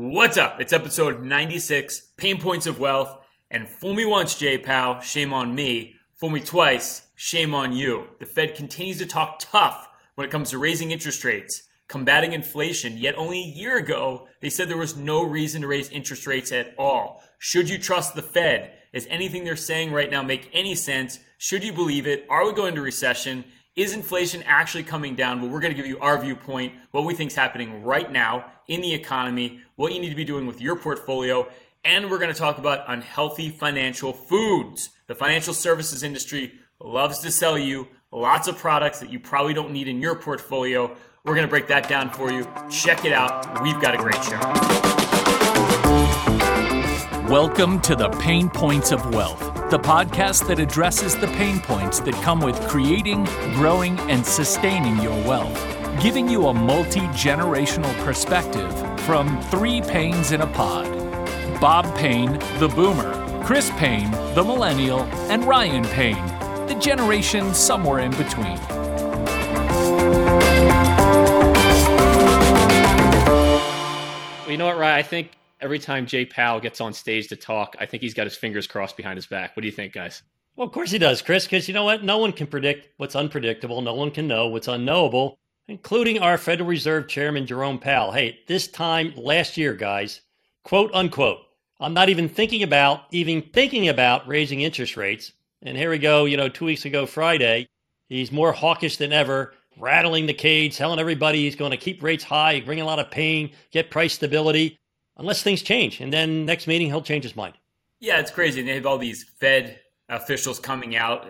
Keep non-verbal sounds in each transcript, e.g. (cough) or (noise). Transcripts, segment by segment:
What's up? It's episode 96, Pain Points of Wealth. And fool me once, J Pow, shame on me. Fool me twice, shame on you. The Fed continues to talk tough when it comes to raising interest rates, combating inflation. Yet only a year ago, they said there was no reason to raise interest rates at all. Should you trust the Fed? Is anything they're saying right now make any sense? Should you believe it? Are we going into recession? Is inflation actually coming down? Well, we're going to give you our viewpoint, what we think is happening right now in the economy, what you need to be doing with your portfolio, and we're going to talk about unhealthy financial foods. The financial services industry loves to sell you lots of products that you probably don't need in your portfolio. We're going to break that down for you. Check it out. We've got a great show. Welcome to the Pain Points of Wealth the podcast that addresses the pain points that come with creating, growing, and sustaining your wealth, giving you a multi generational perspective from three Paines in a pod Bob Payne, the boomer, Chris Payne, the millennial, and Ryan Payne, the generation somewhere in between. You know what, Ryan? I think every time Jay Powell gets on stage to talk, I think he's got his fingers crossed behind his back. What do you think, guys? Well, of course he does, Chris, because you know what? No one can predict what's unpredictable. No one can know what's unknowable, including our Federal Reserve Chairman Jerome Powell. Hey, this time last year, guys, quote unquote, I'm not even thinking about, even thinking about raising interest rates. And here we go, you know, two weeks ago, Friday, he's more hawkish than ever, rattling the cage, telling everybody he's going to keep rates high, bring a lot of pain, get price stability unless things change. And then next meeting, he'll change his mind. Yeah, it's crazy. They have all these Fed officials coming out.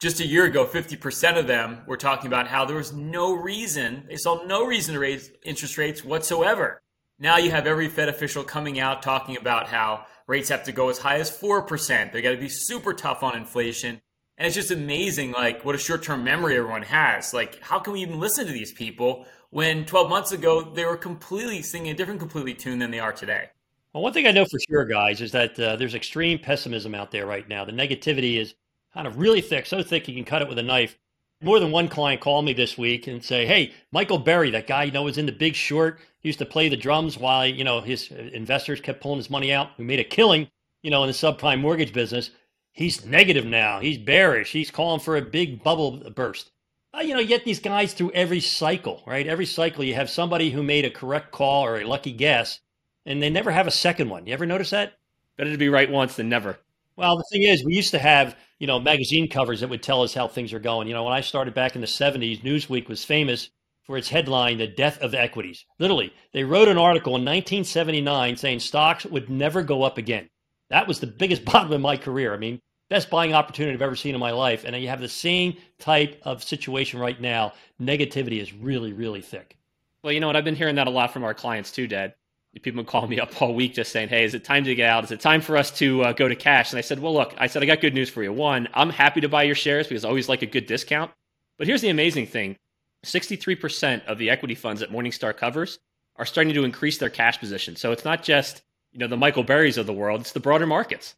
Just a year ago, 50% of them were talking about how there was no reason, they saw no reason to raise interest rates whatsoever. Now you have every Fed official coming out talking about how rates have to go as high as 4%. They got to be super tough on inflation. And it's just amazing, like, what a short term memory everyone has. Like, how can we even listen to these people when 12 months ago they were completely singing a different completely tune than they are today. Well, one thing I know for sure, guys, is that uh, there's extreme pessimism out there right now. The negativity is kind of really thick, so thick you can cut it with a knife. More than one client called me this week and say, "Hey, Michael Burry, that guy you know was in the Big Short, he used to play the drums while you know his investors kept pulling his money out, who made a killing, you know, in the subprime mortgage business. He's negative now. He's bearish. He's calling for a big bubble burst." Uh, you know, you get these guys through every cycle, right? Every cycle, you have somebody who made a correct call or a lucky guess, and they never have a second one. You ever notice that? Better to be right once than never. Well, the thing is, we used to have, you know, magazine covers that would tell us how things are going. You know, when I started back in the 70s, Newsweek was famous for its headline, The Death of Equities. Literally, they wrote an article in 1979 saying stocks would never go up again. That was the biggest (laughs) bottom in my career. I mean, best buying opportunity I've ever seen in my life. And you have the same type of situation right now. Negativity is really, really thick. Well, you know what? I've been hearing that a lot from our clients too, Dad. People call me up all week just saying, "Hey, is it time to get out? Is it time for us to uh, go to cash?" And I said, "Well, look, I said I got good news for you. One, I'm happy to buy your shares because I always like a good discount. But here's the amazing thing: 63% of the equity funds that Morningstar covers are starting to increase their cash position. So it's not just you know the Michael Burrys of the world; it's the broader markets.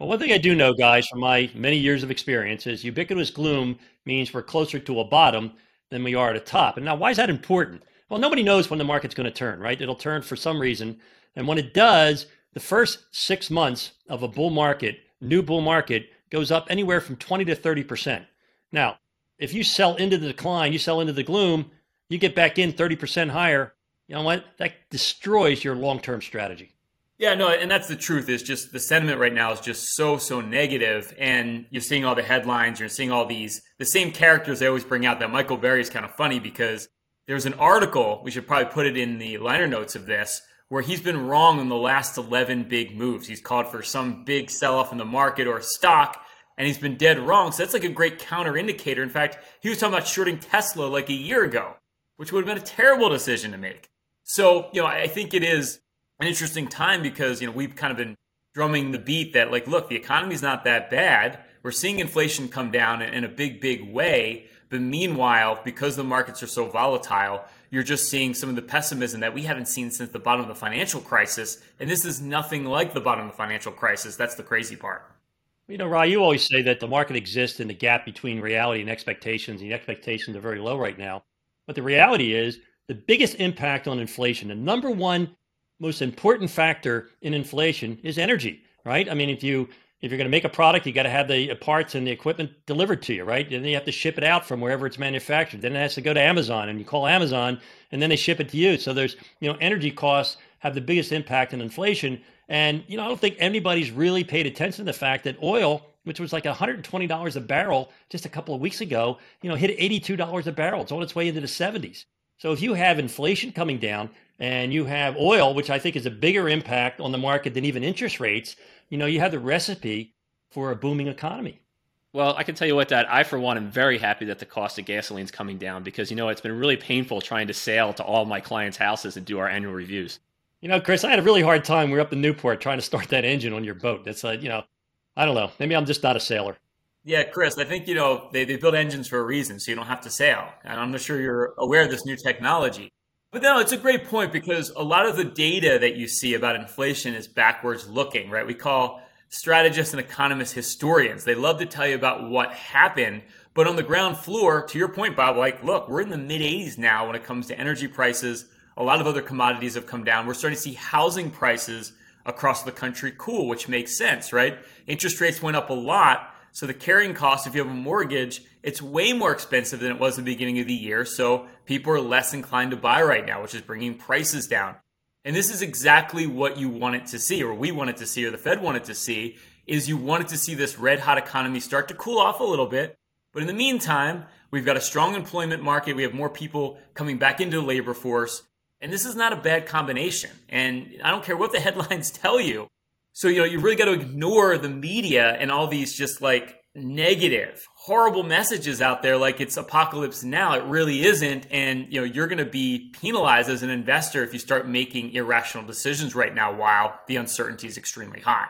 Well, one thing I do know, guys, from my many years of experience is ubiquitous gloom means we're closer to a bottom than we are at a top. And now, why is that important? Well, nobody knows when the market's going to turn, right? It'll turn for some reason. And when it does, the first six months of a bull market, new bull market, goes up anywhere from 20 to 30%. Now, if you sell into the decline, you sell into the gloom, you get back in 30% higher, you know what? That destroys your long term strategy. Yeah, no, and that's the truth. Is just the sentiment right now is just so so negative, and you're seeing all the headlines. You're seeing all these the same characters they always bring out. That Michael Burry is kind of funny because there's an article we should probably put it in the liner notes of this where he's been wrong in the last 11 big moves. He's called for some big sell off in the market or stock, and he's been dead wrong. So that's like a great counter indicator. In fact, he was talking about shorting Tesla like a year ago, which would have been a terrible decision to make. So, you know, I think it is an interesting time because you know we've kind of been drumming the beat that like look the economy's not that bad we're seeing inflation come down in a big big way but meanwhile because the markets are so volatile you're just seeing some of the pessimism that we haven't seen since the bottom of the financial crisis and this is nothing like the bottom of the financial crisis that's the crazy part you know, Ra, you always say that the market exists in the gap between reality and expectations. and The expectations are very low right now. But the reality is the biggest impact on inflation, the number one most important factor in inflation is energy, right? I mean, if you if you're going to make a product, you got to have the parts and the equipment delivered to you, right? And then you have to ship it out from wherever it's manufactured. Then it has to go to Amazon, and you call Amazon, and then they ship it to you. So there's, you know, energy costs have the biggest impact on inflation. And you know, I don't think anybody's really paid attention to the fact that oil, which was like $120 a barrel just a couple of weeks ago, you know, hit $82 a barrel. It's on its way into the 70s. So if you have inflation coming down and you have oil, which I think is a bigger impact on the market than even interest rates, you know, you have the recipe for a booming economy. Well, I can tell you what, Dad, I, for one, am very happy that the cost of gasoline is coming down because, you know, it's been really painful trying to sail to all my clients' houses and do our annual reviews. You know, Chris, I had a really hard time. We are up in Newport trying to start that engine on your boat. That's like, you know, I don't know. Maybe I'm just not a sailor. Yeah, Chris, I think, you know, they, they build engines for a reason, so you don't have to sail. And I'm not sure you're aware of this new technology. But no, it's a great point because a lot of the data that you see about inflation is backwards looking, right? We call strategists and economists historians. They love to tell you about what happened. But on the ground floor, to your point, Bob, like, look, we're in the mid 80s now when it comes to energy prices. A lot of other commodities have come down. We're starting to see housing prices across the country cool, which makes sense, right? Interest rates went up a lot. So the carrying cost, if you have a mortgage, it's way more expensive than it was at the beginning of the year. So people are less inclined to buy right now, which is bringing prices down. And this is exactly what you wanted to see, or we wanted to see, or the Fed wanted to see, is you wanted to see this red hot economy start to cool off a little bit. But in the meantime, we've got a strong employment market. We have more people coming back into the labor force. And this is not a bad combination. And I don't care what the (laughs) headlines tell you. So, you know, you really got to ignore the media and all these just like negative, horrible messages out there like it's apocalypse now. It really isn't. And, you know, you're going to be penalized as an investor if you start making irrational decisions right now while the uncertainty is extremely high.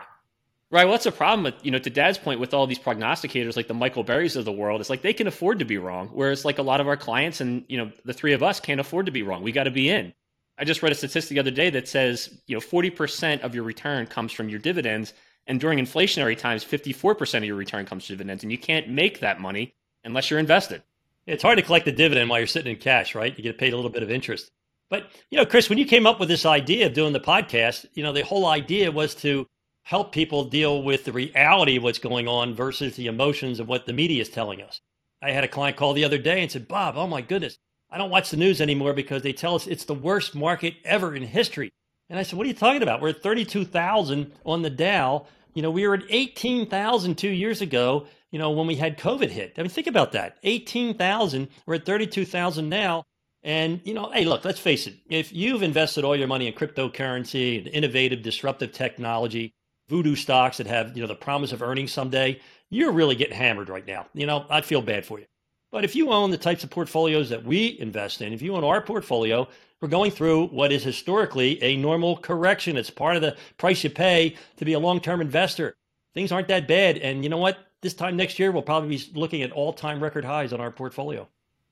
Right. What's well, the problem with, you know, to Dad's point with all these prognosticators like the Michael Burrys of the world? It's like they can afford to be wrong. Whereas, like a lot of our clients and, you know, the three of us can't afford to be wrong. We got to be in. I just read a statistic the other day that says, you know, 40% of your return comes from your dividends and during inflationary times, 54% of your return comes from dividends. And you can't make that money unless you're invested. It's hard to collect the dividend while you're sitting in cash, right? You get paid a little bit of interest. But, you know, Chris, when you came up with this idea of doing the podcast, you know, the whole idea was to help people deal with the reality of what's going on versus the emotions of what the media is telling us. I had a client call the other day and said, Bob, oh my goodness, I don't watch the news anymore because they tell us it's the worst market ever in history. And I said, What are you talking about? We're at 32,000 on the Dow. You know, we were at 18,000 two years ago, you know, when we had COVID hit. I mean, think about that 18,000. We're at 32,000 now. And, you know, hey, look, let's face it. If you've invested all your money in cryptocurrency and innovative, disruptive technology, voodoo stocks that have, you know, the promise of earnings someday, you're really getting hammered right now. You know, I'd feel bad for you. But if you own the types of portfolios that we invest in, if you own our portfolio, we're going through what is historically a normal correction. It's part of the price you pay to be a long term investor. Things aren't that bad. And you know what? This time next year, we'll probably be looking at all time record highs on our portfolio.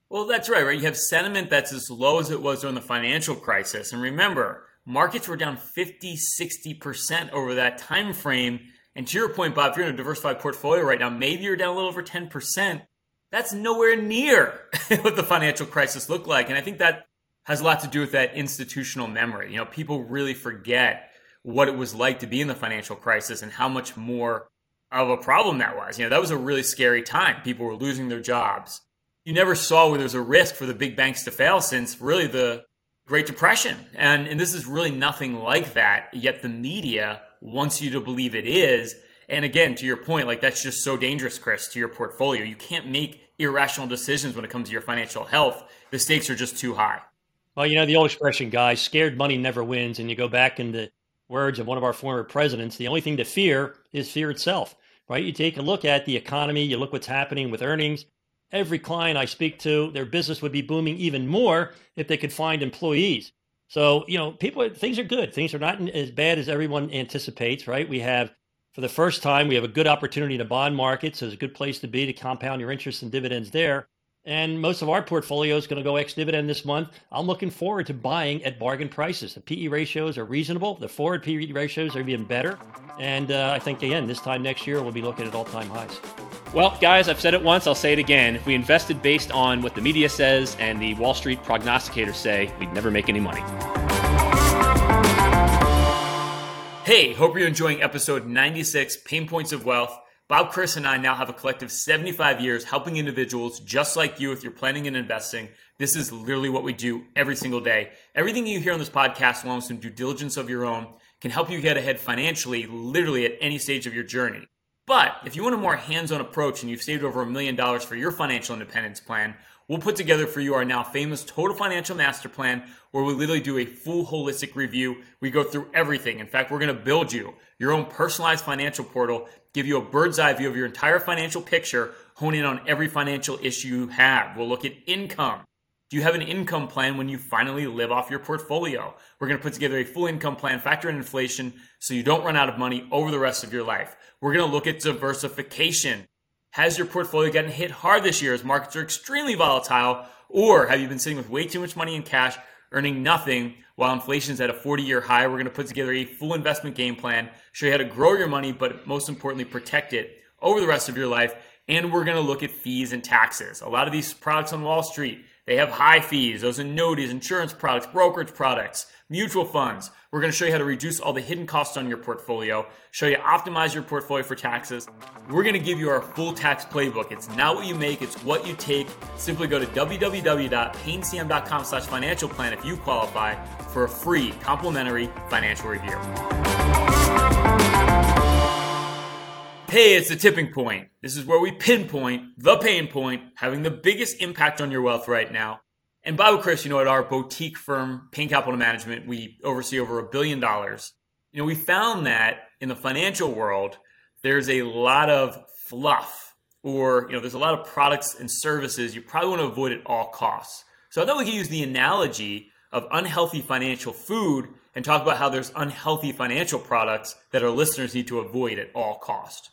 Well, that's right, right? You have sentiment that's as low as it was during the financial crisis. And remember, markets were down 50, 60% over that time frame. And to your point, Bob, if you're in a diversified portfolio right now, maybe you're down a little over 10%. That's nowhere near (laughs) what the financial crisis looked like. And I think that has a lot to do with that institutional memory. You know, people really forget what it was like to be in the financial crisis and how much more of a problem that was. You know, that was a really scary time. People were losing their jobs. You never saw where there was a risk for the big banks to fail since really the Great Depression. And, and this is really nothing like that, yet the media wants you to believe it is. And again, to your point, like that's just so dangerous, Chris, to your portfolio. You can't make irrational decisions when it comes to your financial health. The stakes are just too high. Well, you know, the old expression, guys, scared money never wins. And you go back in the words of one of our former presidents, the only thing to fear is fear itself, right? You take a look at the economy, you look what's happening with earnings. Every client I speak to, their business would be booming even more if they could find employees. So, you know, people, things are good. Things are not as bad as everyone anticipates, right? We have, for the first time, we have a good opportunity in the bond market. So it's a good place to be to compound your interest and dividends there. And most of our portfolio is going to go ex dividend this month. I'm looking forward to buying at bargain prices. The PE ratios are reasonable. The forward PE ratios are even better. And uh, I think, again, this time next year, we'll be looking at all time highs. Well, guys, I've said it once, I'll say it again. If we invested based on what the media says and the Wall Street prognosticators say, we'd never make any money. Hey, hope you're enjoying episode 96 Pain Points of Wealth. Bob, Chris, and I now have a collective 75 years helping individuals just like you with your planning and investing. This is literally what we do every single day. Everything you hear on this podcast, along with some due diligence of your own, can help you get ahead financially, literally at any stage of your journey. But if you want a more hands on approach and you've saved over a million dollars for your financial independence plan, we'll put together for you our now famous Total Financial Master Plan, where we literally do a full holistic review. We go through everything. In fact, we're going to build you your own personalized financial portal, give you a bird's eye view of your entire financial picture, hone in on every financial issue you have. We'll look at income. Do you have an income plan when you finally live off your portfolio? We're going to put together a full income plan, factor in inflation so you don't run out of money over the rest of your life. We're going to look at diversification. Has your portfolio gotten hit hard this year as markets are extremely volatile? Or have you been sitting with way too much money in cash, earning nothing while inflation is at a 40 year high? We're going to put together a full investment game plan, show you how to grow your money, but most importantly, protect it over the rest of your life. And we're going to look at fees and taxes. A lot of these products on Wall Street, they have high fees. Those annuities, insurance products, brokerage products, mutual funds. We're going to show you how to reduce all the hidden costs on your portfolio, show you optimize your portfolio for taxes. We're going to give you our full tax playbook. It's not what you make, it's what you take. Simply go to www.paynecm.com slash financial plan if you qualify for a free complimentary financial review. Hey, it's the tipping point. This is where we pinpoint the pain point having the biggest impact on your wealth right now. And Bob and Chris, you know, at our boutique firm, Payne Capital Management, we oversee over a billion dollars. You know, we found that in the financial world, there's a lot of fluff or, you know, there's a lot of products and services you probably want to avoid at all costs. So I thought we could use the analogy of unhealthy financial food and talk about how there's unhealthy financial products that our listeners need to avoid at all cost.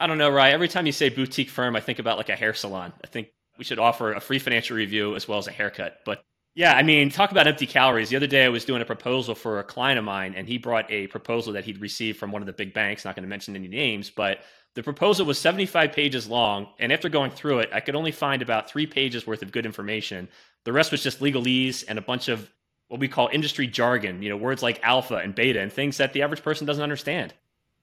I don't know, Ryan. Every time you say boutique firm, I think about like a hair salon. I think we should offer a free financial review as well as a haircut. But yeah, I mean, talk about empty calories. The other day I was doing a proposal for a client of mine, and he brought a proposal that he'd received from one of the big banks, not going to mention any names, but the proposal was 75 pages long. And after going through it, I could only find about three pages worth of good information. The rest was just legalese and a bunch of what we call industry jargon, you know, words like alpha and beta and things that the average person doesn't understand.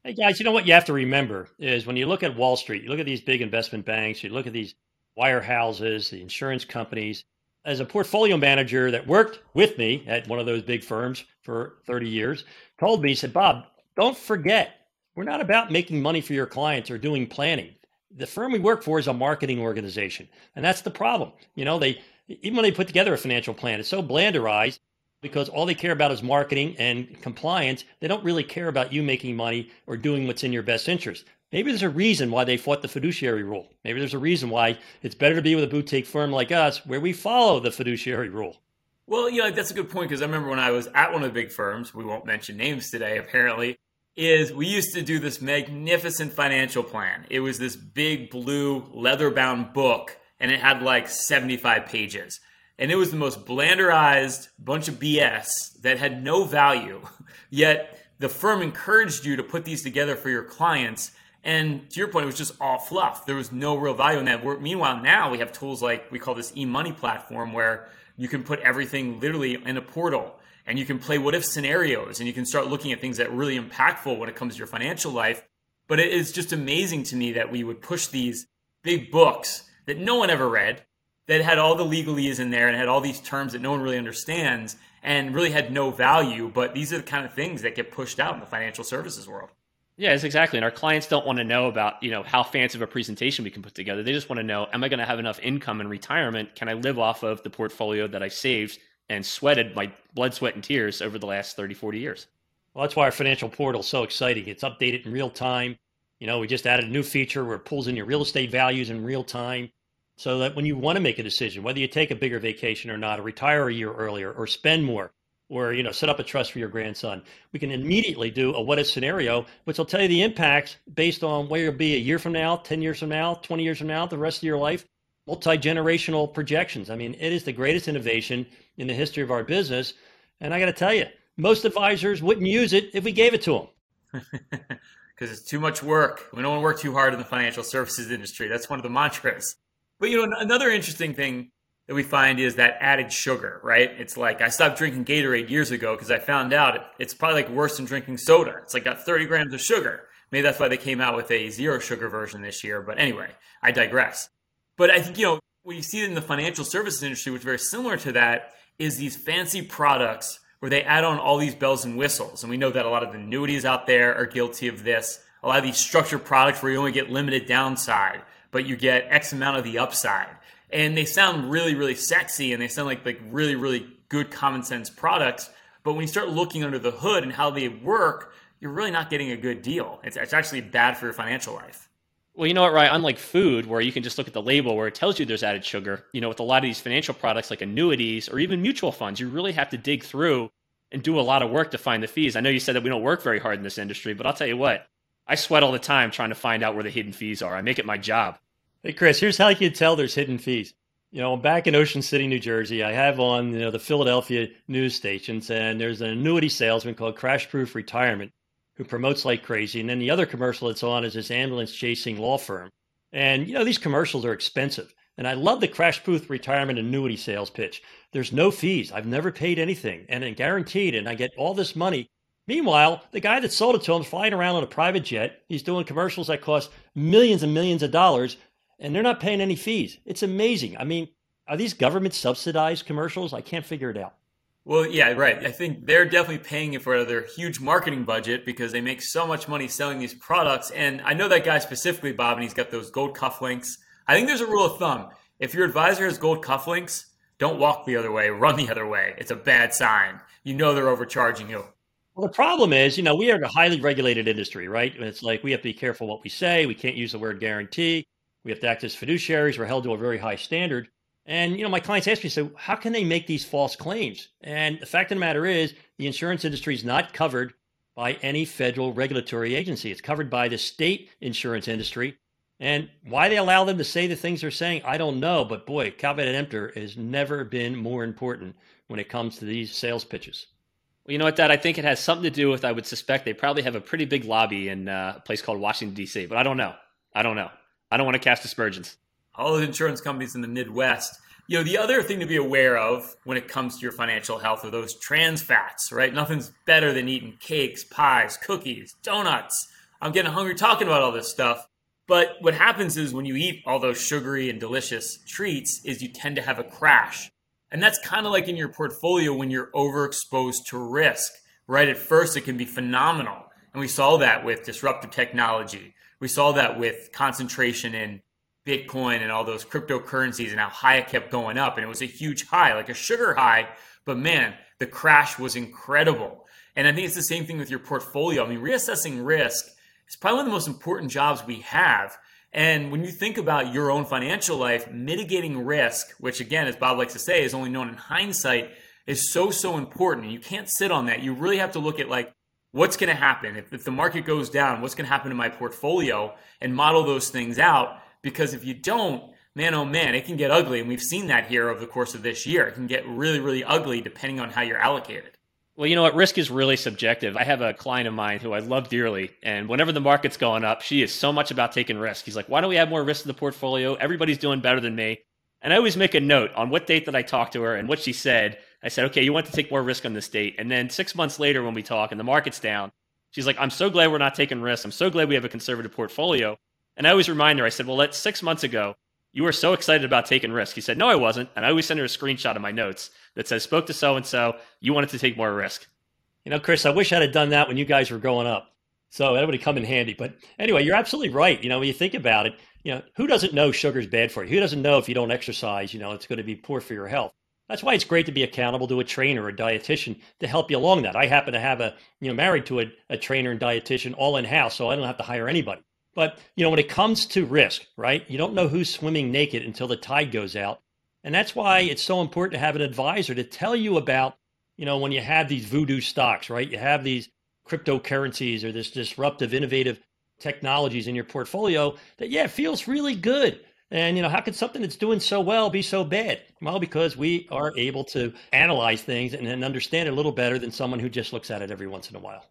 Hey guys, you know what you have to remember is when you look at Wall Street, you look at these big investment banks, you look at these wirehouses, the insurance companies. As a portfolio manager that worked with me at one of those big firms for 30 years, told me, he said, Bob, don't forget, we're not about making money for your clients or doing planning. The firm we work for is a marketing organization. And that's the problem. You know, they even when they put together a financial plan, it's so blanderized because all they care about is marketing and compliance. They don't really care about you making money or doing what's in your best interest. Maybe there's a reason why they fought the fiduciary rule. Maybe there's a reason why it's better to be with a boutique firm like us where we follow the fiduciary rule. Well, you know, that's a good point because I remember when I was at one of the big firms, we won't mention names today, apparently, is we used to do this magnificent financial plan. It was this big blue leather bound book and it had like 75 pages and it was the most blanderized bunch of BS that had no value. (laughs) Yet the firm encouraged you to put these together for your clients. And to your point, it was just all fluff. There was no real value in that. Meanwhile, now we have tools like we call this e-money platform where you can put everything literally in a portal and you can play what if scenarios and you can start looking at things that are really impactful when it comes to your financial life. But it is just amazing to me that we would push these big books that no one ever read that had all the legalese in there and had all these terms that no one really understands and really had no value. But these are the kind of things that get pushed out in the financial services world. Yeah, it's exactly. And our clients don't want to know about, you know, how fancy of a presentation we can put together. They just want to know, am I going to have enough income in retirement? Can I live off of the portfolio that I saved and sweated my blood, sweat, and tears over the last 30, 40 years? Well, that's why our financial portal is so exciting. It's updated in real time. You know, we just added a new feature where it pulls in your real estate values in real time so that when you want to make a decision, whether you take a bigger vacation or not, or retire a year earlier, or spend more, or you know set up a trust for your grandson, we can immediately do a what if scenario, which will tell you the impacts based on where you'll be a year from now, ten years from now, twenty years from now, the rest of your life. Multi generational projections. I mean, it is the greatest innovation in the history of our business. And I got to tell you, most advisors wouldn't use it if we gave it to them. Because (laughs) it's too much work. We don't want to work too hard in the financial services industry. That's one of the mantras. But you know, another interesting thing that we find is that added sugar, right? It's like I stopped drinking Gatorade years ago because I found out it's probably like worse than drinking soda. It's like got 30 grams of sugar. Maybe that's why they came out with a zero sugar version this year. But anyway, I digress. But I think, you know, what you see in the financial services industry, which is very similar to that, is these fancy products where they add on all these bells and whistles. And we know that a lot of the annuities out there are guilty of this. A lot of these structured products where you only get limited downside, but you get X amount of the upside. And they sound really really sexy and they sound like like really really good common sense products but when you start looking under the hood and how they work you're really not getting a good deal. It's, it's actually bad for your financial life. Well you know what Ryan? unlike food where you can just look at the label where it tells you there's added sugar you know with a lot of these financial products like annuities or even mutual funds you really have to dig through and do a lot of work to find the fees. I know you said that we don't work very hard in this industry but i'll tell you what i sweat all the time trying to find out where the hidden fees are i make it my job Hey, Chris, here's how you can tell there's hidden fees. You know, I'm back in Ocean City, New Jersey. I have on, you know, the Philadelphia news stations, and there's an annuity salesman called Crash Proof Retirement who promotes like crazy. And then the other commercial that's on is this ambulance chasing law firm. And, you know, these commercials are expensive. And I love the Crash Proof Retirement annuity sales pitch. There's no fees. I've never paid anything, and it's guaranteed, and I get all this money. Meanwhile, the guy that sold it to him is flying around on a private jet. He's doing commercials that cost millions and millions of dollars and they're not paying any fees. It's amazing. I mean, are these government subsidized commercials? I can't figure it out. Well, yeah, right. I think they're definitely paying it for their huge marketing budget because they make so much money selling these products. And I know that guy specifically, Bob, and he's got those gold cufflinks. I think there's a rule of thumb. If your advisor has gold cufflinks, don't walk the other way, run the other way. It's a bad sign. You know they're overcharging you. Well, the problem is, you know, we are a highly regulated industry, right? And It's like we have to be careful what we say. We can't use the word guarantee. We have to act as fiduciaries. We're held to a very high standard. And you know, my clients ask me, so how can they make these false claims? And the fact of the matter is, the insurance industry is not covered by any federal regulatory agency. It's covered by the state insurance industry. And why they allow them to say the things they're saying, I don't know. But boy, caveat emptor has never been more important when it comes to these sales pitches. Well, you know what, Dad? I think it has something to do with. I would suspect they probably have a pretty big lobby in uh, a place called Washington D.C. But I don't know. I don't know. I don't want to cast aspersions. All the insurance companies in the Midwest. You know, the other thing to be aware of when it comes to your financial health are those trans fats, right? Nothing's better than eating cakes, pies, cookies, donuts. I'm getting hungry talking about all this stuff. But what happens is when you eat all those sugary and delicious treats is you tend to have a crash. And that's kind of like in your portfolio when you're overexposed to risk, right? At first it can be phenomenal. And we saw that with disruptive technology we saw that with concentration in Bitcoin and all those cryptocurrencies and how high it kept going up. And it was a huge high, like a sugar high. But man, the crash was incredible. And I think it's the same thing with your portfolio. I mean, reassessing risk is probably one of the most important jobs we have. And when you think about your own financial life, mitigating risk, which again, as Bob likes to say, is only known in hindsight, is so, so important. You can't sit on that. You really have to look at like what's going to happen? If, if the market goes down what's going to happen to my portfolio? And model those things out. Because if you don't man oh man it can get ugly. And we've seen that here over the course of this year. It can get really really ugly depending on how you're allocated well, you know what? Risk is really subjective. I have a client of mine who I love dearly, and whenever the market's going up, she is so much about taking risk. He's like, "Why don't we have more risk in the portfolio? Everybody's doing better than me." And I always make a note on what date that I talked to her and what she said, I said, okay, you want to take more risk on this date. And then six months later, when we talk and the market's down, she's like, I'm so glad we're not taking risks. I'm so glad we have a conservative portfolio. And I always remind her, I said, well, that's six months ago. You were so excited about taking risk. He said, no, I wasn't. And I always send her a screenshot of my notes that says, spoke to so and so. You wanted to take more risk. You know, Chris, I wish I'd have done that when you guys were growing up. So that would have come in handy. But anyway, you're absolutely right. You know, when you think about it, you know, who doesn't know sugar's bad for you? Who doesn't know if you don't exercise, you know, it's going to be poor for your health? That's why it's great to be accountable to a trainer or a dietitian to help you along that. I happen to have a, you know, married to a, a trainer and dietitian all in house, so I don't have to hire anybody. But, you know, when it comes to risk, right, you don't know who's swimming naked until the tide goes out. And that's why it's so important to have an advisor to tell you about, you know, when you have these voodoo stocks, right? You have these cryptocurrencies or this disruptive, innovative technologies in your portfolio that, yeah, feels really good. And you know, how could something that's doing so well be so bad? Well, because we are able to analyze things and, and understand it a little better than someone who just looks at it every once in a while.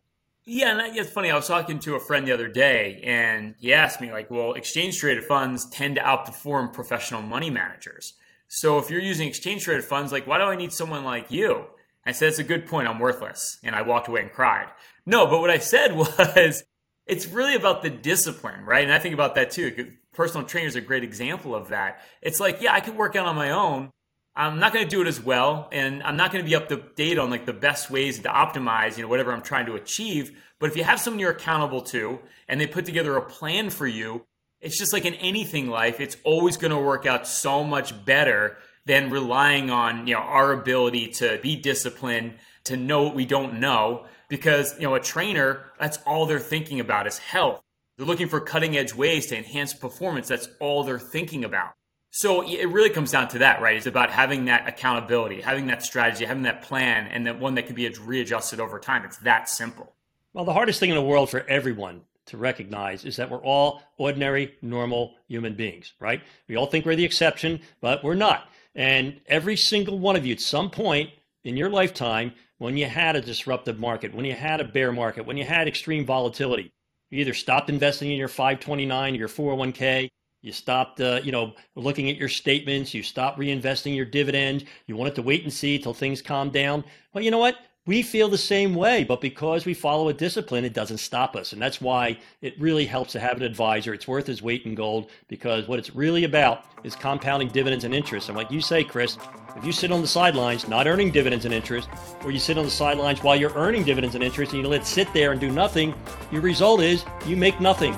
Yeah, and it's funny. I was talking to a friend the other day, and he asked me like, "Well, exchange traded funds tend to outperform professional money managers." So if you're using exchange traded funds, like, why do I need someone like you? I said, it's a good point. I'm worthless. And I walked away and cried. No, but what I said (laughs) was, it's really about the discipline, right? And I think about that too. Personal training is a great example of that. It's like, yeah, I can work out on my own. I'm not going to do it as well, and I'm not going to be up to date on like the best ways to optimize, you know, whatever I'm trying to achieve. But if you have someone you're accountable to, and they put together a plan for you, it's just like in anything life, it's always going to work out so much better than relying on you know our ability to be disciplined, to know what we don't know, because you know a trainer, that's all they're thinking about is health. They're looking for cutting edge ways to enhance performance. That's all they're thinking about. So it really comes down to that, right? It's about having that accountability, having that strategy, having that plan, and that one that can be readjusted over time. It's that simple. Well, the hardest thing in the world for everyone to recognize is that we're all ordinary, normal human beings, right? We all think we're the exception, but we're not. And every single one of you at some point in your lifetime, when you had a disruptive market, when you had a bear market, when you had extreme volatility, you either stopped investing in your 529 or your 401k, you stopped, uh, you know, looking at your statements. You stopped reinvesting your dividend. You wanted to wait and see till things calm down. Well, you know what? We feel the same way, but because we follow a discipline, it doesn't stop us. And that's why it really helps to have an advisor. It's worth his weight in gold because what it's really about is compounding dividends and interest. And like you say, Chris, if you sit on the sidelines not earning dividends and interest, or you sit on the sidelines while you're earning dividends and interest and you let it sit there and do nothing, your result is you make nothing.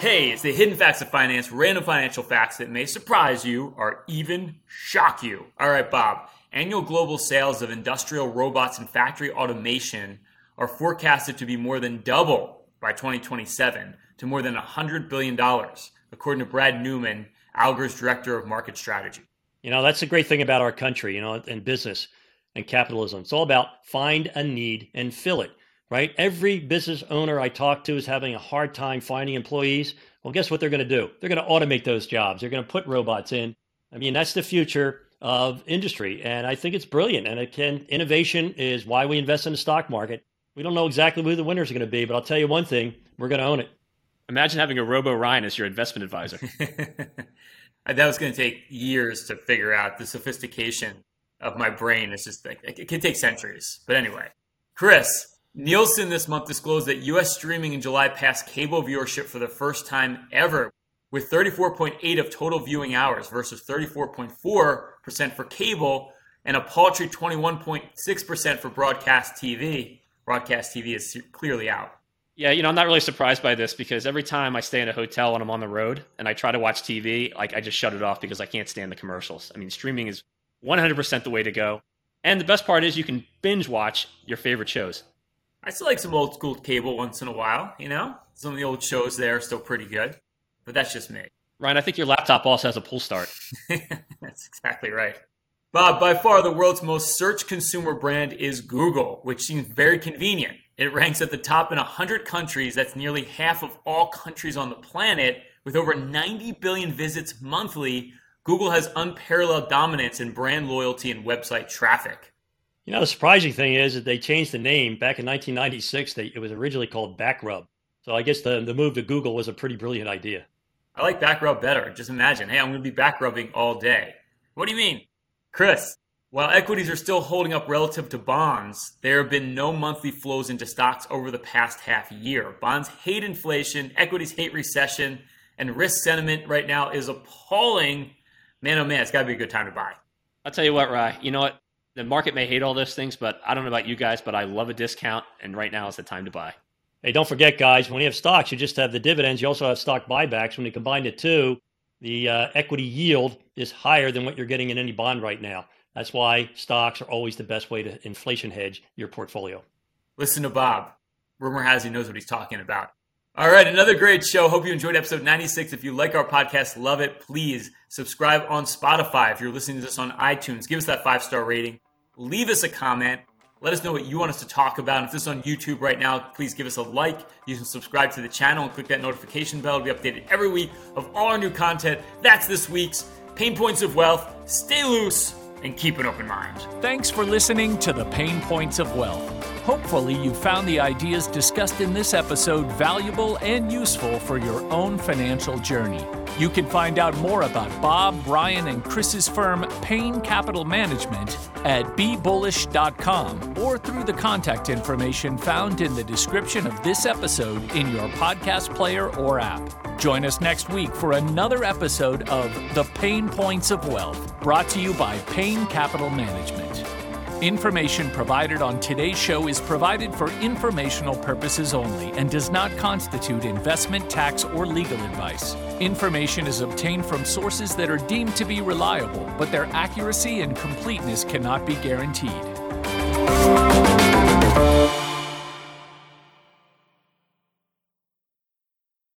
Hey, it's the hidden facts of finance, random financial facts that may surprise you or even shock you. All right, Bob. Annual global sales of industrial robots and factory automation are forecasted to be more than double by 2027 to more than $100 billion, according to Brad Neuman, Alger's director of market strategy. You know, that's the great thing about our country, you know, in business and capitalism. It's all about find a need and fill it right? Every business owner I talk to is having a hard time finding employees. Well, guess what they're going to do? They're going to automate those jobs. They're going to put robots in. I mean, that's the future of industry. And I think it's brilliant. And again, innovation is why we invest in the stock market. We don't know exactly who the winners are going to be, but I'll tell you one thing we're going to own it. Imagine having a Robo Ryan as your investment advisor. (laughs) that was going to take years to figure out the sophistication of my brain. It's just like, it can take centuries. But anyway, Chris, Nielsen this month disclosed that U.S. streaming in July passed cable viewership for the first time ever, with 34.8 of total viewing hours versus 34.4% for cable and a paltry 21.6% for broadcast TV. Broadcast TV is clearly out. Yeah, you know, I'm not really surprised by this because every time I stay in a hotel and I'm on the road and I try to watch TV, like I just shut it off because I can't stand the commercials. I mean, streaming is 100% the way to go. And the best part is you can binge watch your favorite shows. I still like some old school cable once in a while, you know? Some of the old shows there are still pretty good, but that's just me. Ryan, I think your laptop also has a pull start. (laughs) that's exactly right. Bob, by far the world's most searched consumer brand is Google, which seems very convenient. It ranks at the top in 100 countries. That's nearly half of all countries on the planet. With over 90 billion visits monthly, Google has unparalleled dominance in brand loyalty and website traffic. You know, the surprising thing is that they changed the name back in 1996. They, it was originally called Backrub. So I guess the, the move to Google was a pretty brilliant idea. I like Backrub better. Just imagine, hey, I'm going to be backrubbing all day. What do you mean? Chris, while equities are still holding up relative to bonds, there have been no monthly flows into stocks over the past half year. Bonds hate inflation, equities hate recession, and risk sentiment right now is appalling. Man, oh man, it's got to be a good time to buy. I'll tell you what, Rye. You know what? The market may hate all those things, but I don't know about you guys, but I love a discount, and right now is the time to buy. Hey, don't forget, guys, when you have stocks, you just have the dividends. You also have stock buybacks. When you combine the two, the uh, equity yield is higher than what you're getting in any bond right now. That's why stocks are always the best way to inflation hedge your portfolio. Listen to Bob. Rumor has he knows what he's talking about. All right, another great show. Hope you enjoyed episode 96. If you like our podcast, love it, please subscribe on Spotify. If you're listening to this on iTunes, give us that five star rating leave us a comment. Let us know what you want us to talk about. And if this is on YouTube right now, please give us a like. You can subscribe to the channel and click that notification bell to be updated every week of all our new content. That's this week's Pain Points of Wealth. Stay loose, and keep an open mind. Thanks for listening to the Pain Points of Wealth. Hopefully, you found the ideas discussed in this episode valuable and useful for your own financial journey. You can find out more about Bob, Brian, and Chris's firm, Payne Capital Management, at bebullish.com or through the contact information found in the description of this episode in your podcast player or app. Join us next week for another episode of The Pain Points of Wealth, brought to you by Payne Capital Management. Information provided on today's show is provided for informational purposes only and does not constitute investment, tax, or legal advice. Information is obtained from sources that are deemed to be reliable, but their accuracy and completeness cannot be guaranteed.